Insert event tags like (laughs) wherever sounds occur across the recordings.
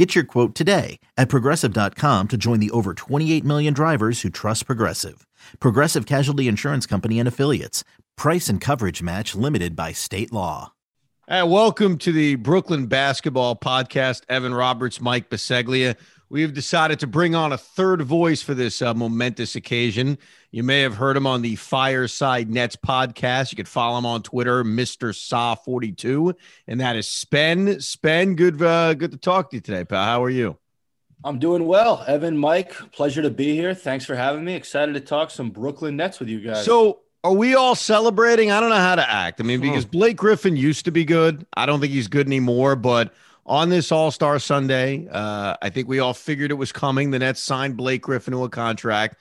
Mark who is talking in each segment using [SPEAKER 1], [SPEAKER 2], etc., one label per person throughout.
[SPEAKER 1] Get your quote today at progressive.com to join the over 28 million drivers who trust Progressive. Progressive Casualty Insurance Company and Affiliates. Price and coverage match limited by state law.
[SPEAKER 2] Hey, welcome to the Brooklyn Basketball Podcast. Evan Roberts, Mike Biseglia. We've decided to bring on a third voice for this uh, momentous occasion. You may have heard him on the Fireside Nets podcast. You could follow him on Twitter, Mr. Sah42, and that is Spen. Spen, good, uh, good to talk to you today, pal. How are you?
[SPEAKER 3] I'm doing well, Evan, Mike. Pleasure to be here. Thanks for having me. Excited to talk some Brooklyn Nets with you guys.
[SPEAKER 2] So, are we all celebrating? I don't know how to act. I mean, because Blake Griffin used to be good. I don't think he's good anymore, but on this All Star Sunday. Uh, I think we all figured it was coming. The Nets signed Blake Griffin to a contract.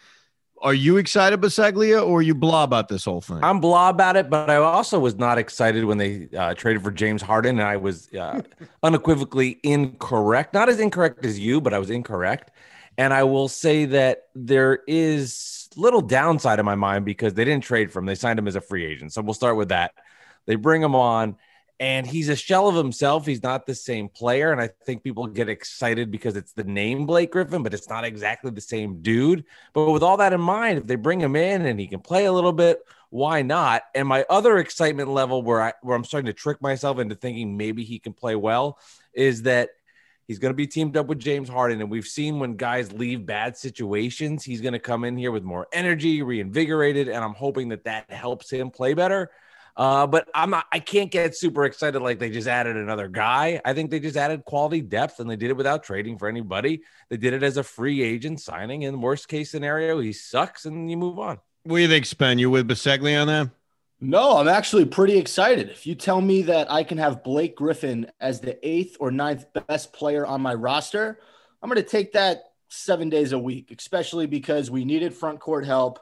[SPEAKER 2] Are you excited, Biseglia, or are you blah about this whole thing?
[SPEAKER 4] I'm blah about it, but I also was not excited when they uh, traded for James Harden, and I was uh, (laughs) unequivocally incorrect. Not as incorrect as you, but I was incorrect. And I will say that there is little downside in my mind because they didn't trade for him; they signed him as a free agent. So we'll start with that. They bring him on and he's a shell of himself. He's not the same player. And I think people get excited because it's the name Blake Griffin, but it's not exactly the same dude. But with all that in mind, if they bring him in and he can play a little bit, why not? And my other excitement level where I where I'm starting to trick myself into thinking maybe he can play well is that he's going to be teamed up with James Harden. And we've seen when guys leave bad situations, he's going to come in here with more energy, reinvigorated. And I'm hoping that that helps him play better. Uh, but I'm not, I can't get super excited like they just added another guy. I think they just added quality depth and they did it without trading for anybody. They did it as a free agent signing. In worst case scenario, he sucks and you move on.
[SPEAKER 2] What do you think, Spen? You with Biseglia on that?
[SPEAKER 3] No, I'm actually pretty excited. If you tell me that I can have Blake Griffin as the eighth or ninth best player on my roster, I'm going to take that seven days a week, especially because we needed front court help.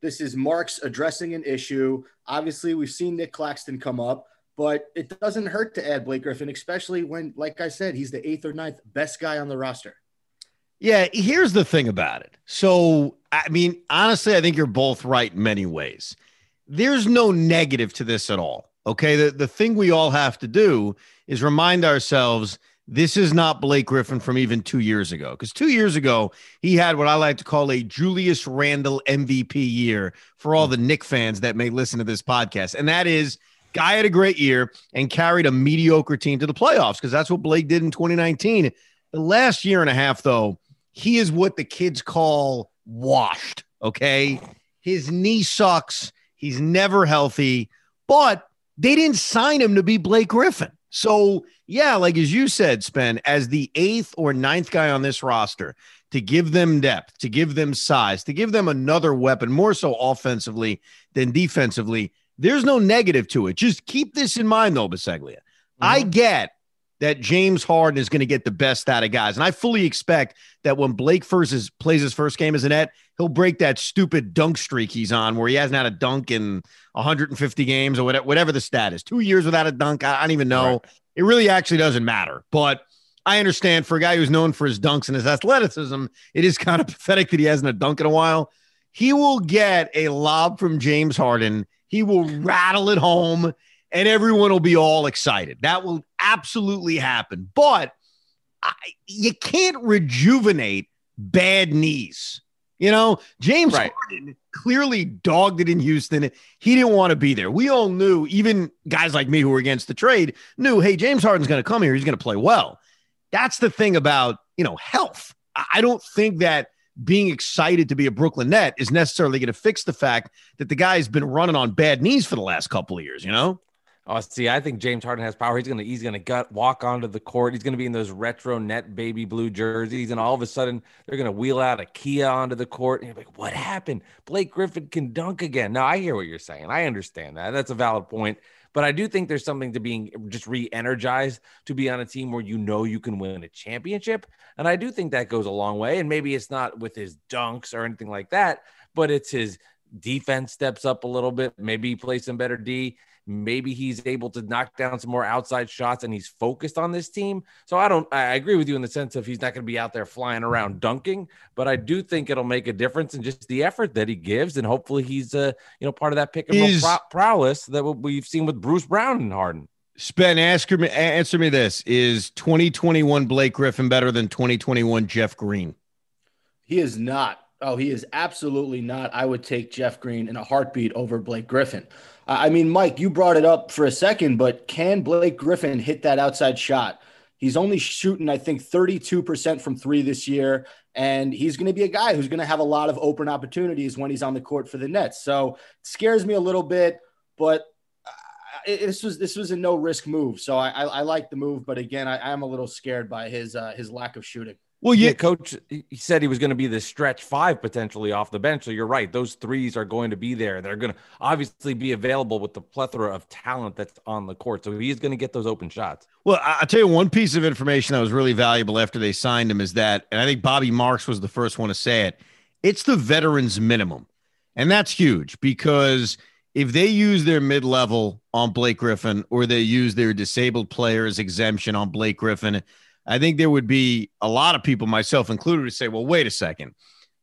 [SPEAKER 3] This is Marks addressing an issue. Obviously, we've seen Nic Claxton come up, but it doesn't hurt to add Blake Griffin, especially when, like I said, he's the eighth or ninth best guy on the roster.
[SPEAKER 2] Yeah, here's the thing about it. So, I mean, honestly, I think you're both right in many ways. There's no negative to this at all. Okay. The, the thing we all have to do is remind ourselves this is not Blake Griffin from even two years ago. Because two years ago, he had what I like to call a Julius Randle MVP year for all the Knick fans that may listen to this podcast. And that is guy had a great year and carried a mediocre team to the playoffs because that's what Blake did in 2019. The last year and a half, though, he is what the kids call washed. Okay. His knee sucks. He's never healthy, but they didn't sign him to be Blake Griffin. So, yeah, like as you said, Spen, as the eighth or ninth guy on this roster, to give them depth, to give them size, to give them another weapon, more so offensively than defensively, there's no negative to it. Just keep this in mind, though, Biseglia. Mm-hmm. I get that James Harden is going to get the best out of guys. And I fully expect that when Blake first is, plays his first game as a net, he'll break that stupid dunk streak he's on where he hasn't had a dunk in 150 games or whatever, whatever the stat is. Two years without a dunk. I, I don't even know. Right. It really actually doesn't matter. But I understand for a guy who's known for his dunks and his athleticism, it is (laughs) kind of pathetic that he hasn't a dunk in a while. He will get a lob from James Harden. He will rattle it home and everyone will be all excited. That will absolutely happen. But I, you can't rejuvenate bad knees. You know, James right. Harden clearly dogged it in Houston. He didn't want to be there. We all knew, even guys like me who were against the trade knew, hey, James Harden's going to come here. He's going to play well. That's the thing about, you know, health. I don't think that being excited to be a Brooklyn Net is necessarily going to fix the fact that the guy's been running on bad knees for the last couple of years, you know?
[SPEAKER 4] Oh, see, I think James Harden has power. He's gonna he's gonna gut walk onto the court. He's gonna be in those retro net baby blue jerseys, and all of a sudden they're gonna wheel out a Kia onto the court. And you're like, what happened? Blake Griffin can dunk again. Now I hear what you're saying. I understand that. That's a valid point. But I do think there's something to being just re-energized to be on a team where you know you can win a championship. And I do think that goes a long way. And maybe it's not with his dunks or anything like that, but it's his defense steps up a little bit. Maybe he plays some better D. Maybe he's able to knock down some more outside shots and he's focused on this team. So I don't, I agree with you in the sense of he's not going to be out there flying around dunking, but I do think it'll make a difference in just the effort that he gives. And hopefully he's, uh, you know, part of that pick and roll prowess prowess that we've seen with Bruce Brown and Harden.
[SPEAKER 2] Spen, ask me, answer me this: Is 2021 Blake Griffin better than 2021 Jeff Green?
[SPEAKER 3] He is not. Oh, he is absolutely not. I would take Jeff Green in a heartbeat over Blake Griffin. I mean, Mike, you brought it up for a second, but can Blake Griffin hit that outside shot? He's only shooting, I think, 32% from three this year. And he's going to be a guy who's going to have a lot of open opportunities when he's on the court for the Nets. So it scares me a little bit, but uh, this was this was a no risk move. So I, I, I like the move, but again, I, am a little scared by his uh, his lack of shooting.
[SPEAKER 4] Well, yeah, coach, he said he was going to be the stretch five potentially off the bench. So you're right; those threes are going to be there. They're going to obviously be available with the plethora of talent that's on the court. So he's going to get those open shots.
[SPEAKER 2] Well, I'll tell you one piece of information that was really valuable after they signed him is that, and I think Bobby Marks was the first one to say it. It's the veterans minimum, and that's huge because if they use their mid level on Blake Griffin or they use their disabled players exemption on Blake Griffin I think there would be a lot of people, myself included, to say, well, wait a second.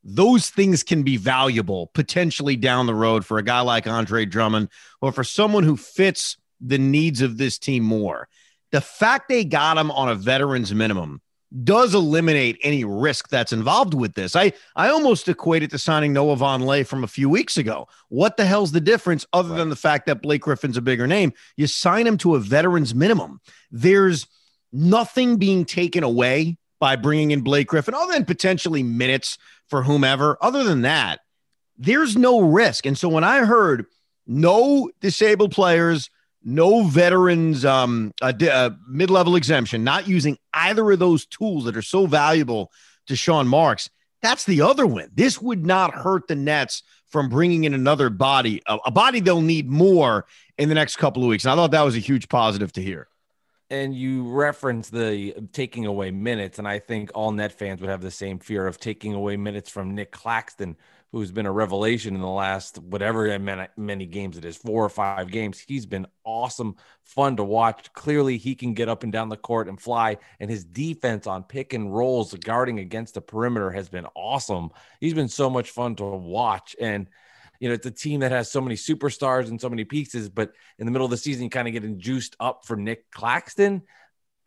[SPEAKER 2] Those things can be valuable potentially down the road for a guy like Andre Drummond or for someone who fits the needs of this team more. The fact they got him on a veteran's minimum does eliminate any risk that's involved with this. I, I almost equate it to signing Noah Vonleh from a few weeks ago. What the hell's the difference other right. than the fact that Blake Griffin's a bigger name? You sign him to a veteran's minimum. There's – nothing being taken away by bringing in Blake Griffin, other than potentially minutes for whomever. Other than that, there's no risk. And so when I heard no disabled players, no veterans, um, a, a mid-level exemption, not using either of those tools that are so valuable to Sean Marks, that's the other win. This would not hurt the Nets from bringing in another body, a, a body they'll need more in the next couple of weeks. And I thought that was a huge positive to hear
[SPEAKER 4] and you reference the taking away minutes, and I think all net fans would have the same fear of taking away minutes from Nic Claxton, who's been a revelation in the last whatever many, games it is, four or five games. He's been awesome, fun to watch. Clearly, he can get up and down the court and fly, and his defense on pick and rolls, guarding against the perimeter, has been awesome. He's been so much fun to watch, and you know, it's a team that has so many superstars and so many pieces, but in the middle of the season, you kind of getting juiced up for Nic Claxton.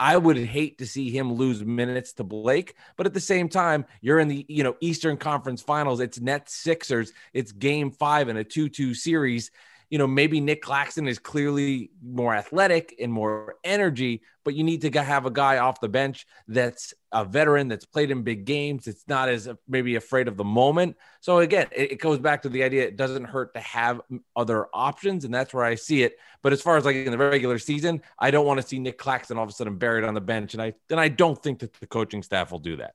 [SPEAKER 4] I would hate to see him lose minutes to Blake, but at the same time, you're in the you know Eastern Conference Finals. It's Nets Sixers. It's Game Five in a two-two series you know, maybe Nic Claxton is clearly more athletic and more energy, but you need to have a guy off the bench that's a veteran that's played in big games. It's not as uh, maybe afraid of the moment. So again, it, goes back to the idea it doesn't hurt to have other options, and that's where I see it. But as far as like in the regular season, I don't want to see Nic Claxton all of a sudden buried on the bench, and I then I don't think that the coaching staff will do that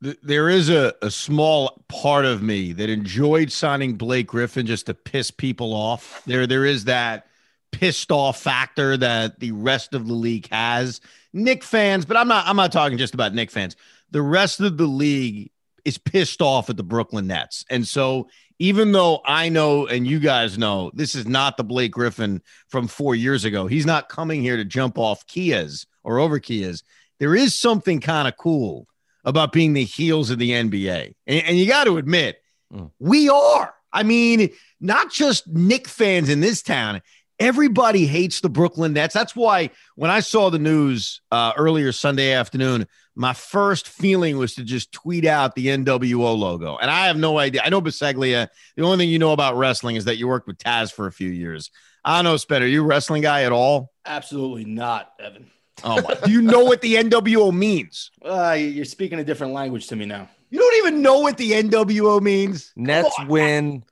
[SPEAKER 2] there is a, a small part of me that enjoyed signing Blake Griffin just to piss people off. There, there is that pissed off factor that the rest of the league has. Knick fans, but I'm not I'm not talking just about Knick fans. The rest of the league is pissed off at the Brooklyn Nets. And so even though I know and you guys know this is not the Blake Griffin from 4 years ago. He's not coming here to jump off Kias or over Kias. There is something kind of cool about being the heels of the NBA. And, and you got to admit, mm. we are. I mean, not just Knick fans in this town. Everybody hates the Brooklyn Nets. That's why when I saw the news uh, earlier Sunday afternoon, my first feeling was to just tweet out the NWO logo. And I have no idea. I know Biseglia. The only thing you know about wrestling is that you worked with Taz for a few years. I don't know, Spen. Are you a wrestling guy at all?
[SPEAKER 3] Absolutely not, Evan.
[SPEAKER 2] Oh my! Do you know what the NWO means?
[SPEAKER 3] Uh, you're speaking a different language to me now.
[SPEAKER 2] You don't even know what the NWO means.
[SPEAKER 4] Nets win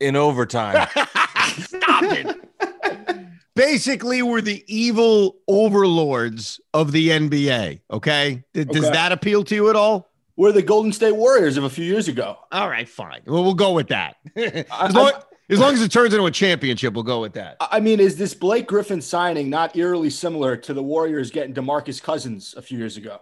[SPEAKER 4] in overtime. (laughs)
[SPEAKER 2] Stop it. Basically, we're the evil overlords of the NBA. Okay? Does okay. that appeal to you at all?
[SPEAKER 3] We're the Golden State Warriors of a few years ago.
[SPEAKER 2] All right, fine. Well, we'll go with that. as, long, as long as it turns into a championship, we'll go with that.
[SPEAKER 3] I mean, is this Blake Griffin signing not eerily similar to the Warriors getting DeMarcus Cousins a few years ago?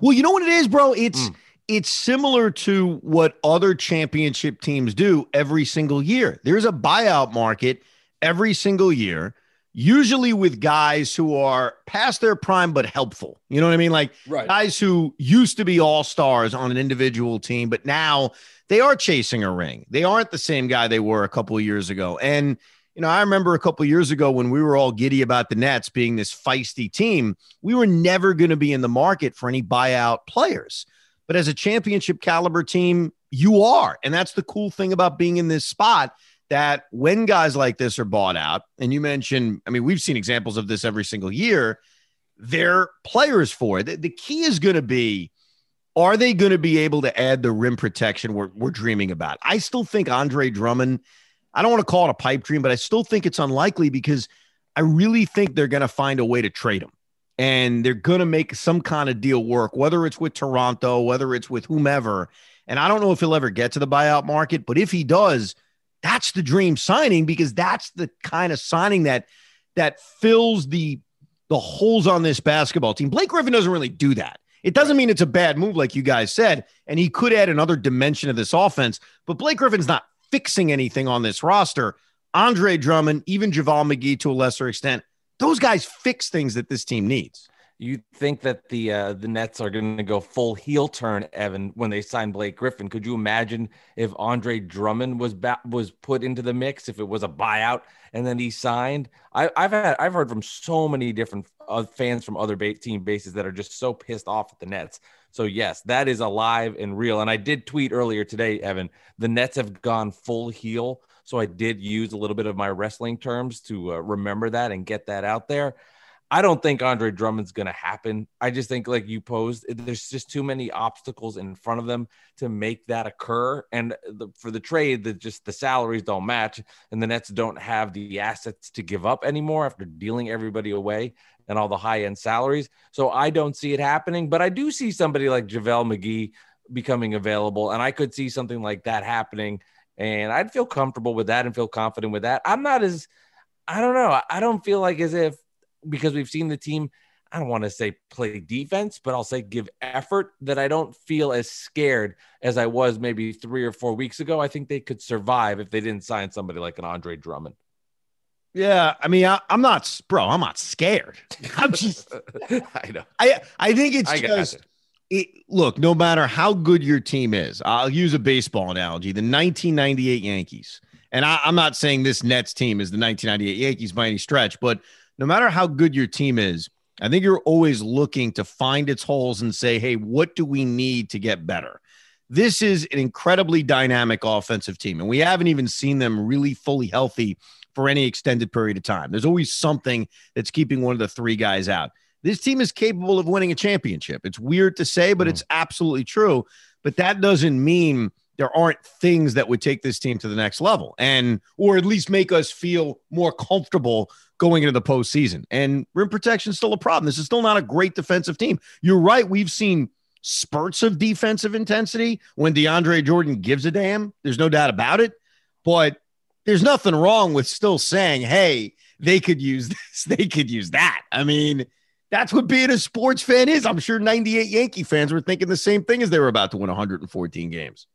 [SPEAKER 2] Well, you know what it is, bro? It's mm. it's similar to what other championship teams do every single year. There's a buyout market every single year, usually with guys who are past their prime but helpful. You know what I mean? Like
[SPEAKER 3] Right.
[SPEAKER 2] guys who used to be all stars on an individual team, but now they are chasing a ring. They aren't the same guy they were a couple of years ago. And you know, I remember a couple of years ago when we were all giddy about the Nets being this feisty team, we were never going to be in the market for any buyout players. But as a championship caliber team, you are. And that's the cool thing about being in this spot that when guys like this are bought out, and you mentioned, I mean, we've seen examples of this every single year, they're players for it. The, the key is going to be are they going to be able to add the rim protection we're, we're dreaming about? I still think Andre Drummond, I don't want to call it a pipe dream, but I still think it's unlikely because I really think they're going to find a way to trade him and they're going to make some kind of deal work, whether it's with Toronto, whether it's with whomever. And I don't know if he'll ever get to the buyout market, but if he does, that's the dream signing because that's the kind of signing that that fills the the holes on this basketball team. Blake Griffin doesn't really do that. It doesn't mean it's a bad move, like you guys said, and he could add another dimension of this offense. But Blake Griffin's not fixing anything on this roster. Andre Drummond, even JaVale McGee to a lesser extent, those guys fix things that this team needs.
[SPEAKER 4] You think that the uh, the Nets are going to go full heel turn, Evan, when they sign Blake Griffin? Could you imagine if Andre Drummond was ba- was put into the mix, if it was a buyout and then he signed? I, I've had I've heard from so many different uh, fans from other ba- team bases that are just so pissed off at the Nets. So yes, that is alive and real. And I did tweet earlier today, Evan. The Nets have gone full heel, so I did use a little bit of my wrestling terms to uh, remember that and get that out there. I don't think Andre Drummond's going to happen. I just think, like you posed, there's just too many obstacles in front of them to make that occur. And the, for the trade, that just the salaries don't match, and the Nets don't have the assets to give up anymore after dealing everybody away and all the high end salaries. So I don't see it happening. But I do see somebody like JaVale McGee becoming available, and I could see something like that happening. And I'd feel comfortable with that and feel confident with that. I'm not as I don't know. I don't feel like as if because we've seen the team, I don't want to say play defense, but I'll say give effort that I don't feel as scared as I was maybe three or four weeks ago. I think they could survive if they didn't sign somebody like an Andre Drummond.
[SPEAKER 2] Yeah, I mean, I, am not, bro. I'm not scared. (laughs) I'm just, (laughs)
[SPEAKER 4] I know.
[SPEAKER 2] I, I think it's
[SPEAKER 4] I
[SPEAKER 2] just.
[SPEAKER 4] it.
[SPEAKER 2] It, look, no matter how good your team is, I'll use a baseball analogy. The 1998 Yankees, and I, I'm not saying this Nets team is the 1998 Yankees by any stretch, but no matter how good your team is, I think you're always looking to find its holes and say, hey, what do we need to get better? This is an incredibly dynamic offensive team, and we haven't even seen them really fully healthy for any extended period of time. There's always something that's keeping one of the three guys out. This team is capable of winning a championship. It's weird to say, but mm. it's absolutely true. But that doesn't mean there aren't things that would take this team to the next level and or at least make us feel more comfortable going into the postseason. And rim protection is still a problem. This is still not a great defensive team. You're right. We've seen spurts of defensive intensity when DeAndre Jordan gives a damn. There's no doubt about it. But there's nothing wrong with still saying, hey, they could use (laughs) this, they could use that. I mean, that's what being a sports fan is. I'm sure 98 Yankee fans were thinking the same thing as they were about to win 114 games.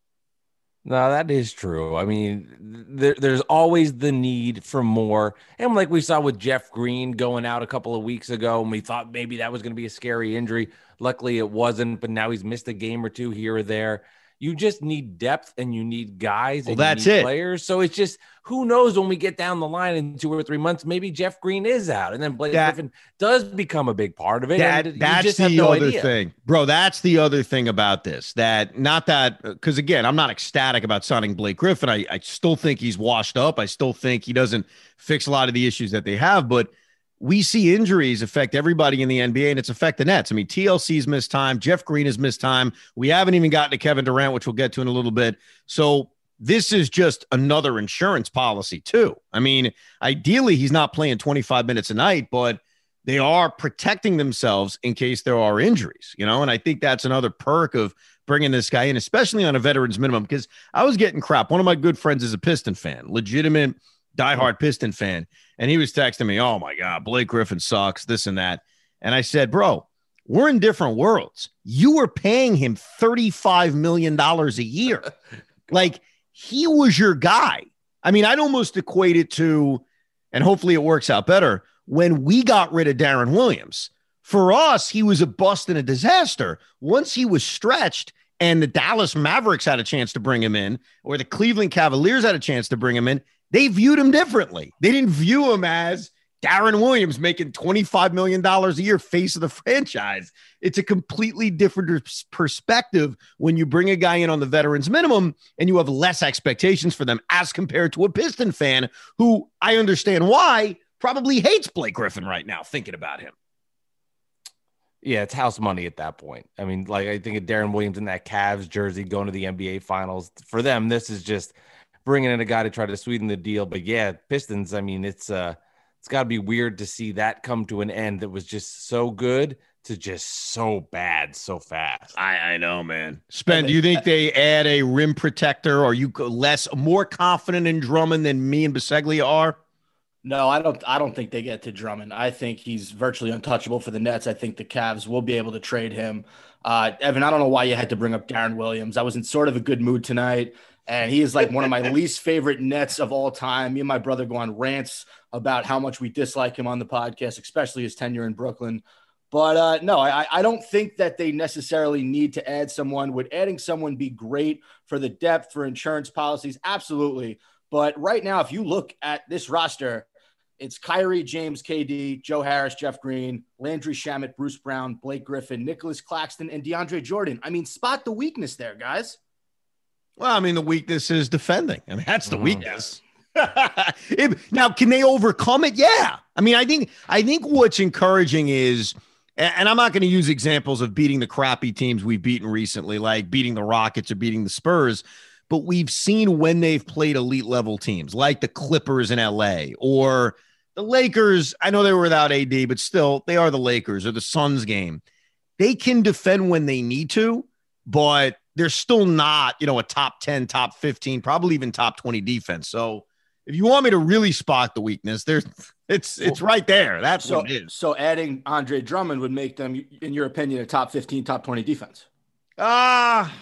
[SPEAKER 4] No, that is true. I mean, there, there's always the need for more. And like we saw with Jeff Green going out a couple of weeks ago, and we thought maybe that was going to be a scary injury. Luckily, it wasn't, but now he's missed a game or two here or there. You just need depth and you need guys
[SPEAKER 2] Well,
[SPEAKER 4] and
[SPEAKER 2] that's
[SPEAKER 4] you need
[SPEAKER 2] it.
[SPEAKER 4] players. So it's just who knows when we get down the line in two or three months, maybe Jeff Green is out and then Blake
[SPEAKER 2] That-
[SPEAKER 4] Griffin does become a big part of it.
[SPEAKER 2] That, that's
[SPEAKER 4] just
[SPEAKER 2] the
[SPEAKER 4] have no
[SPEAKER 2] other
[SPEAKER 4] idea.
[SPEAKER 2] thing, bro. That's the other thing about this. That not that because again, I'm not ecstatic about signing Blake Griffin. I, I still think he's washed up. I still think he doesn't fix a lot of the issues that they have. But we see injuries affect everybody in the NBA, and it's affect the Nets. I mean, TLC's missed time. Jeff Green has missed time. We haven't even gotten to Kevin Durant, which we'll get to in a little bit. So this is just another insurance policy too. I mean, ideally, he's not playing 25 minutes a night, but they are protecting themselves in case there are injuries, you know. And I think that's another perk of bringing this guy in, especially on a veteran's minimum. Because I was getting crap. One of my good friends is a Piston fan, legitimate diehard Piston fan, and he was texting me, "Oh my God, Blake Griffin sucks, this and that." And I said, "Bro, we're in different worlds. You were paying him $35 million a year. (laughs) like he was your guy. I mean, I'd almost equate it to, and hopefully it works out better, when we got rid of Deron Williams. For us, he was a bust and a disaster. Once he was stretched and the Dallas Mavericks had a chance to bring him in, or the Cleveland Cavaliers had a chance to bring him in, they viewed him differently. They didn't view him as Deron Williams making $25 million a year, face of the (laughs) franchise. It's a completely different perspective when you bring a guy in on the veterans minimum and you have less expectations for them as compared to a Piston fan who I understand why probably hates Blake Griffin right now, thinking about him.
[SPEAKER 4] Yeah, it's house money at that point. I mean, like I think of Deron Williams in that Cavs jersey going to the NBA finals. For them, this is just bringing in a guy to try to sweeten the deal. But yeah, Pistons, I mean, it's uh it's got to be weird to see that come to an end that was just so good to just so bad so fast.
[SPEAKER 2] I, I know, man. Spen, do you think they add a rim protector? Are you less more confident in Drummond than me and Biseglia are?
[SPEAKER 3] No, I don't. I don't think they get to Drummond. I think he's virtually untouchable for the Nets. I think the Cavs will be able to trade him. Uh, Evan, I don't know why you had to bring up Deron Williams. I was in sort of a good mood tonight, and he is like one of my least favorite Nets of all time. Me and my brother go on rants about how much we dislike him on the podcast, especially his tenure in Brooklyn. But uh, no, I, I don't think that they necessarily need to add someone. Would adding someone be great for the depth for insurance policies? Absolutely. But right now, if you look at this roster, it's Kyrie, James, KD, Joe Harris, Jeff Green, Landry Shamet, Bruce Brown, Blake Griffin, Nicolas Claxton, and DeAndre Jordan. I mean, spot the weakness there, guys.
[SPEAKER 2] Well, I mean, the weakness is defending. I mean, that's the mm-hmm. weakness. (laughs) now, can they overcome it? Yeah. I mean, I think I think what's encouraging is, and I'm not going to use examples of beating the crappy teams we've beaten recently, like beating the Rockets or beating the Spurs, but we've seen when they've played elite level teams like the Clippers in LA or the Lakers. I know they were without AD, but still, they are the Lakers or the Suns game. They can defend when they need to, but they're still not, you know, a top 10, top 15, probably even top 20 defense. So if you want me to really spot the weakness, there's (laughs) it's it's right there. That's
[SPEAKER 3] so,
[SPEAKER 2] what it is.
[SPEAKER 3] So adding Andre Drummond would make them, in your opinion, a top 15, top 20 defense.
[SPEAKER 2] Ah, uh,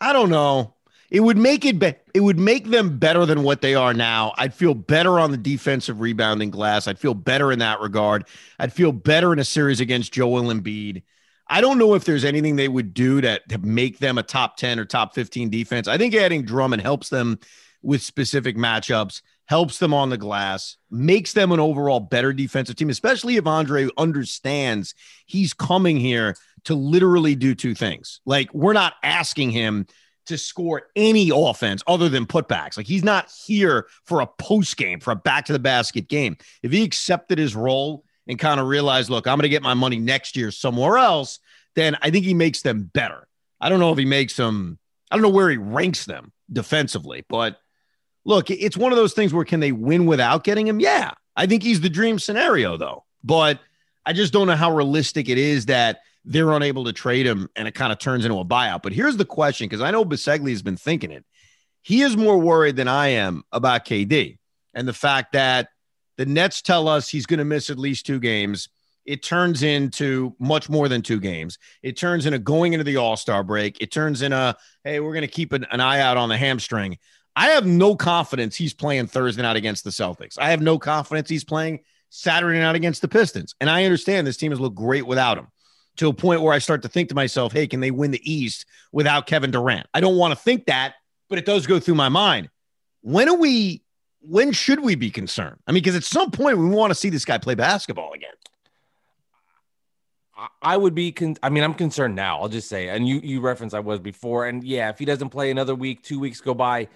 [SPEAKER 2] I don't know. It would make it be- it would make them better than what they are now. I'd feel better on the defensive rebounding glass. I'd feel better in that regard. I'd feel better in a series against Joel Embiid. I don't know if there's anything they would do to, to make them a top 10 or top 15 defense. I think adding Drummond helps them with specific matchups, helps them on the glass, makes them an overall better defensive team, especially if Andre understands he's coming here to literally do two things. Like, we're not asking him to score any offense other than putbacks. Like, he's not here for a post game, for a back to the basket game. If he accepted his role and kind of realize, look, I'm going to get my money next year somewhere else, then I think he makes them better. I don't know if he makes them, I don't know where he ranks them defensively, but look, it's one of those things where can they win without getting him? Yeah. I think he's the dream scenario, though. But I just don't know how realistic it is that they're unable to trade him and it kind of turns into a buyout. But here's the question because I know Biseglia has been thinking it. He is more worried than I am about KD and the fact that the Nets tell us he's going to miss at least two games. It turns into much more than two games. It turns into going into the All Star break. It turns into, hey, we're going to keep an, an eye out on the hamstring. I have no confidence he's playing Thursday night against the Celtics. I have no confidence he's playing Saturday night against the Pistons. And I understand this team has looked great without him to a point where I start to think to myself, hey, can they win the East without Kevin Durant? I don't want to think that, but it does go through my mind. When are we, when should we be concerned? I mean, because at some point we want to see this guy play basketball again.
[SPEAKER 4] I would be, con- I mean, I'm concerned now. I'll just say, and you you reference I was before, and yeah, if he doesn't play another week, two weeks go by,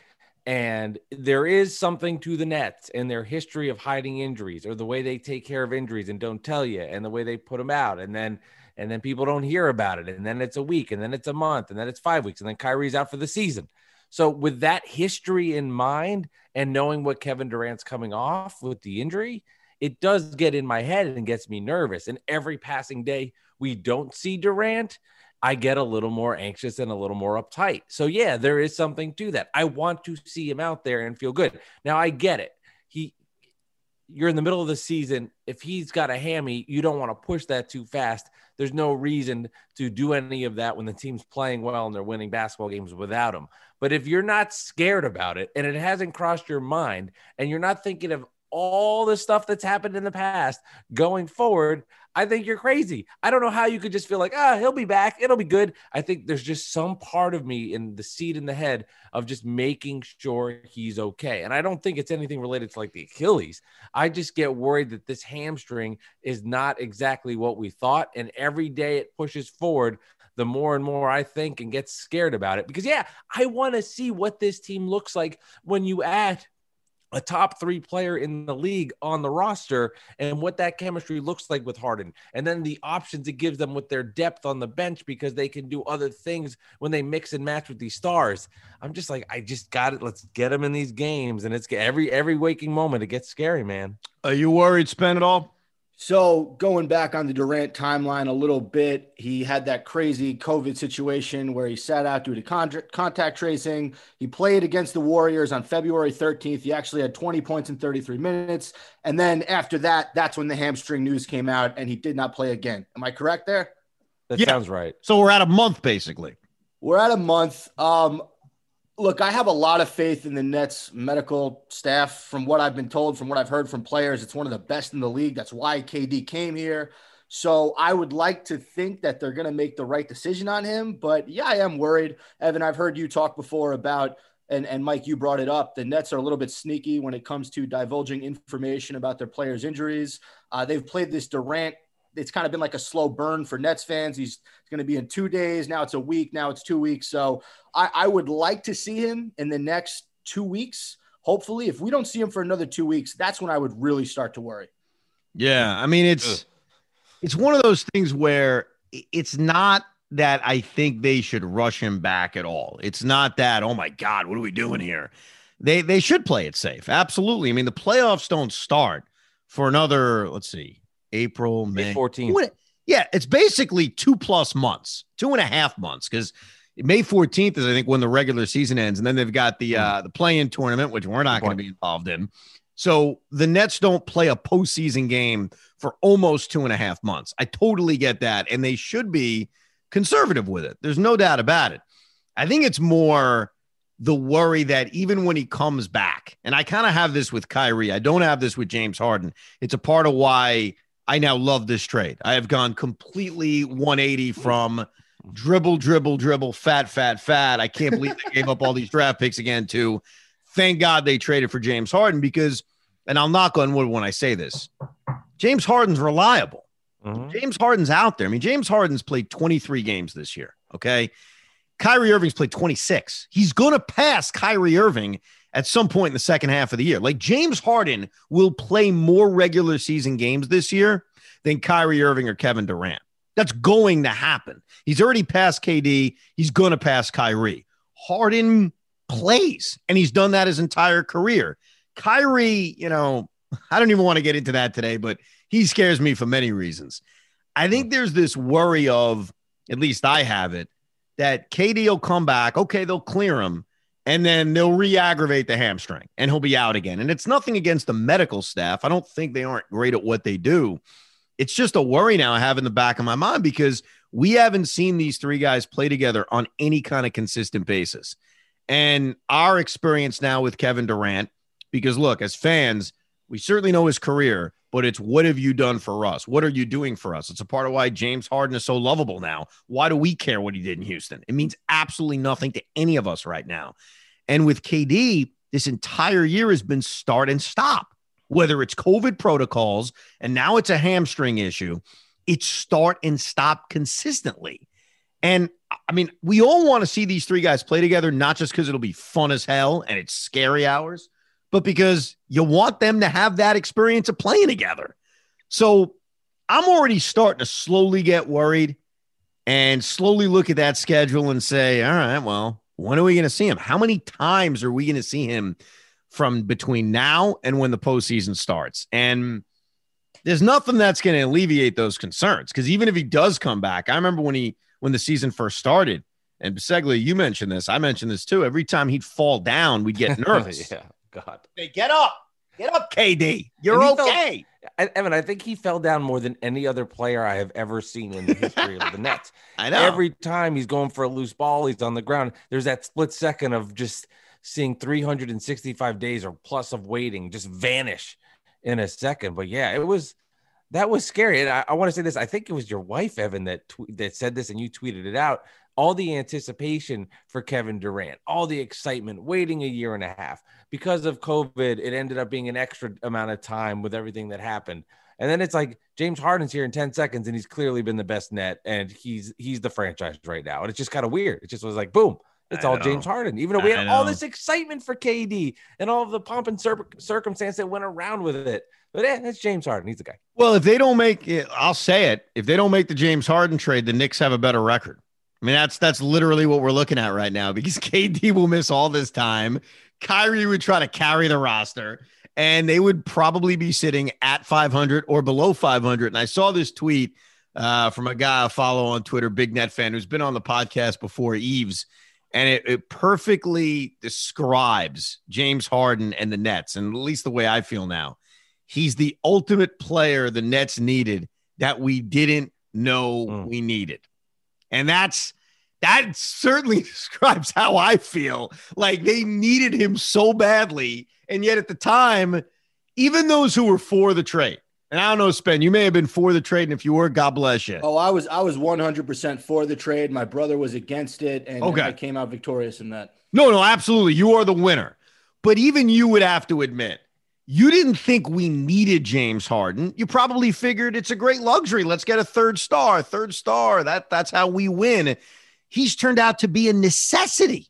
[SPEAKER 4] and there is something to the Nets and their history of hiding injuries or the way they take care of injuries and don't tell you and the way they put them out. And then, and then people don't hear about it. And then it's a week and then it's a month and then it's five weeks and then Kyrie's out for the season. So with that history in mind and knowing what Kevin Durant's coming off with the injury, it does get in my head and gets me nervous. And every passing day we don't see Durant, I get a little more anxious and a little more uptight. So yeah, there is something to that. I want to see him out there and feel good. Now I get it. He you're in the middle of the season. If he's got a hammy, you don't want to push that too fast. There's no reason to do any of that when the team's playing well and they're winning basketball games without him. But if you're not scared about it and it hasn't crossed your mind and you're not thinking of all the stuff that's happened in the past going forward, I think you're crazy. I don't know how you could just feel like, ah, he'll be back. It'll be good. I think there's just some part of me in the seat in the head of just making sure he's okay. And I don't think it's anything related to like the Achilles. I just get worried that this hamstring is not exactly what we thought. And every day it pushes forward, the more and more I think and get scared about it. Because, yeah, I want to see what this team looks like when you add a top three player in the league on the roster and what that chemistry looks like with Harden. And then the options it gives them with their depth on the bench because they can do other things when they mix and match with these stars. I'm just like, I just got it. Let's get them in these games. And it's every every waking moment, it gets scary, man.
[SPEAKER 2] Are you worried, Spend it all?
[SPEAKER 3] So going back on the Durant timeline a little bit, he had that crazy COVID situation where he sat out due to contact tracing. He played against the Warriors on February 13th. He actually had 20 points in 33 minutes. And then after that, that's when the hamstring news came out and he did not play again. Am I correct there?
[SPEAKER 4] That yeah. sounds right.
[SPEAKER 2] So we're at a month basically.
[SPEAKER 3] We're at a month. Um, look, I have a lot of faith in the Nets medical staff. From what I've been told, from what I've heard from players, it's one of the best in the league. That's why KD came here. So I would like to think that they're going to make the right decision on him. But yeah, I am worried. Evan, I've heard you talk before about, and, and Mike, you brought it up. The Nets are a little bit sneaky when it comes to divulging information about their players' injuries. Uh, they've played this Durant it's kind of been like a slow burn for Nets fans. He's going to be in two days. Now it's a week. Now it's two weeks. So I, I would like to see him in the next two weeks. Hopefully, if we don't see him for another two weeks, that's when I would really start to worry.
[SPEAKER 2] Yeah, I mean it's Ugh. it's one of those things where it's not that I think they should rush him back at all. It's not that oh my god, what are we doing here? They they should play it safe. Absolutely. I mean the playoffs don't start for another let's see April, May,
[SPEAKER 4] 14th.
[SPEAKER 2] Yeah, it's basically two plus months, two and a half months, because May 14th is I think when the regular season ends, and then they've got the hmm. uh the play-in tournament, which we're not going to be involved in. So the Nets don't play a postseason game for almost two and a half months. I totally get that, and they should be conservative with it. There's no doubt about it. I think it's more the worry that even when he comes back, and I kind of have this with Kyrie, I don't have this with James Harden. It's a part of why I now love this trade. I have gone completely 180 from dribble, dribble, dribble, fat, fat, fat. I can't believe they gave up all these draft picks again to thank God they traded for James Harden because, and I'll knock on wood when I say this, James Harden's reliable. Mm-hmm. James Harden's out there. I mean, James Harden's played 23 games this year. Okay. Kyrie Irving's played 26. He's going to pass Kyrie Irving at some point in the second half of the year. Like James Harden will play more regular season games this year than Kyrie Irving or Kevin Durant. That's going to happen. He's already passed KD. He's going to pass Kyrie. Harden plays, and he's done that his entire career. Kyrie, you know, (laughs) I don't even want to get into that today, but he scares me for many reasons. I think hmm. there's this worry of, at least I have it, that KD will come back. Okay, they'll clear him, and then they'll re-aggravate the hamstring and he'll be out again. And it's nothing against the medical staff. I don't think they aren't great at what they do. It's just a worry now I have in the back of my mind because we haven't seen these three guys play together on any kind of consistent basis. And our experience now with Kevin Durant, because look, as fans, we certainly know his career, but it's what have you done for us? What are you doing for us? It's a part of why James Harden is so lovable now. Why do we care what he did in Houston? It means absolutely nothing to any of us right now. And with KD, this entire year has been start and stop, whether it's COVID protocols and now it's a hamstring issue. It's start and stop consistently. And I mean, we all want to see these three guys play together, not just because it'll be fun as hell and it's scary hours, but because you want them to have that experience of playing together. So I'm already starting to slowly get worried and slowly look at that schedule and say, all right, well, when are we going to see him? How many times are we going to see him from between now and when the postseason starts? And there's nothing that's going to alleviate those concerns because even if he does come back, I remember when he when the season first started, and Biseglia, you mentioned this, I mentioned this too. Every time he'd fall down, we'd get (laughs) nervous.
[SPEAKER 4] yeah. God.
[SPEAKER 2] They get up. Get up, KD. You're
[SPEAKER 4] And
[SPEAKER 2] okay.
[SPEAKER 4] I- Evan, I think he fell down more than any other player I have ever seen in the history of the (laughs) Nets.
[SPEAKER 2] I know.
[SPEAKER 4] Every time he's going for a loose ball, he's on the ground. There's that split second of just seeing 365 days or plus of waiting just vanish in a second. But yeah, it was that was scary. And I, I want to say this. I think it was your wife, Evan, that tw- that said this, and you tweeted it out. All the anticipation for Kevin Durant, all the excitement, waiting a year and a half because of COVID. It ended up being an extra amount of time with everything that happened. And then it's like James Harden's here in 10 seconds and he's clearly been the best net and he's he's the franchise right now. And it's just kind of weird. It just was like, boom, it's
[SPEAKER 2] I
[SPEAKER 4] all
[SPEAKER 2] know.
[SPEAKER 4] James Harden. Even though we
[SPEAKER 2] I
[SPEAKER 4] had all this excitement for KD and all of the pomp and cir- circumstance that went around with it. But yeah, it's James Harden. He's the guy.
[SPEAKER 2] Well, if they don't make it, I'll say it. If they don't make the James Harden trade, the Knicks have a better record. I mean, that's that's literally what we're looking at right now because (laughs) KD will miss all this time. Kyrie would try to carry the roster, and they would probably be sitting at 500 or below 500. And I saw this tweet uh, from a guy I follow on Twitter, Big Net fan, who's been on the podcast before, Eves, and it, it perfectly describes James Harden and the Nets, and at least the way I feel now. He's the ultimate player the Nets needed that we didn't know
[SPEAKER 4] Mm.
[SPEAKER 2] we needed. And that's that certainly (laughs) describes how I feel. Like they needed him so badly. And yet at the time, even those who were for the trade, and I don't know, Spen, you may have been for the trade. And if you were, God bless you.
[SPEAKER 3] Oh, I was I was 100% for the trade. My brother was against it, and
[SPEAKER 2] Okay.
[SPEAKER 3] I came out victorious in that.
[SPEAKER 2] No, no, absolutely. You are the winner. But even you would have to admit, you didn't think we needed James Harden. You probably figured it's a great luxury. Let's get a third star, third star. That that's how we win. He's turned out to be a necessity.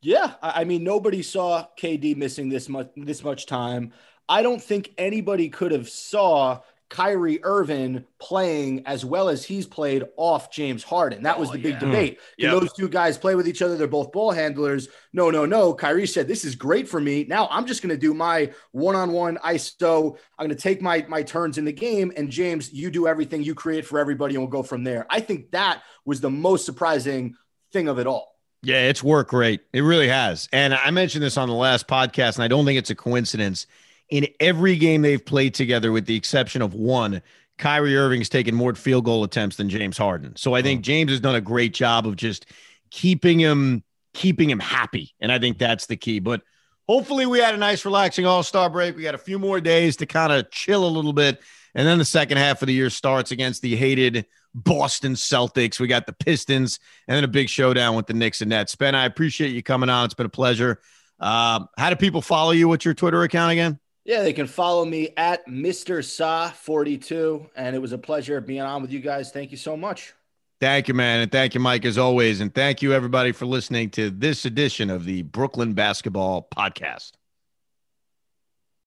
[SPEAKER 3] Yeah, I mean nobody saw KD missing this much this much time. I don't think anybody could have saw Kyrie Irving playing as well as he's played off James Harden. That was
[SPEAKER 2] Oh,
[SPEAKER 3] the big
[SPEAKER 2] yeah.
[SPEAKER 3] debate. Hmm. Can
[SPEAKER 2] Yep.
[SPEAKER 3] those two guys play with each other? They're both ball handlers. No, no, no. Kyrie said, "This is great for me. Now I'm just going to do my one-on-one ISO. I'm going to take my my turns in the game, and James, you do everything. You create for everybody, and we'll go from there." I think that was the most surprising thing of it all.
[SPEAKER 2] Yeah, it's worked great. It really has. And I mentioned this on the last podcast, and I don't think it's a coincidence. In every game they've played together, with the exception of one, Kyrie Irving's taken more field goal attempts than James Harden. So I think James has done a great job of just keeping him keeping him happy. And I think that's the key. But hopefully we had a nice relaxing all-star break. We got a few more days to kind of chill a little bit. And then the second half of the year starts against the hated Boston Celtics. We got the Pistons and then a big showdown with the Knicks and Nets. Ben, I appreciate you coming on. It's been a pleasure. Um, how do people follow you? What's your Twitter account again?
[SPEAKER 3] Yeah, they can follow me at Mr. Sah42. And it was a pleasure being on with you guys. Thank you so much.
[SPEAKER 2] Thank you, man. And thank you, Mike, as always. And thank you, everybody, for listening to this edition of the Brooklyn Basketball Podcast.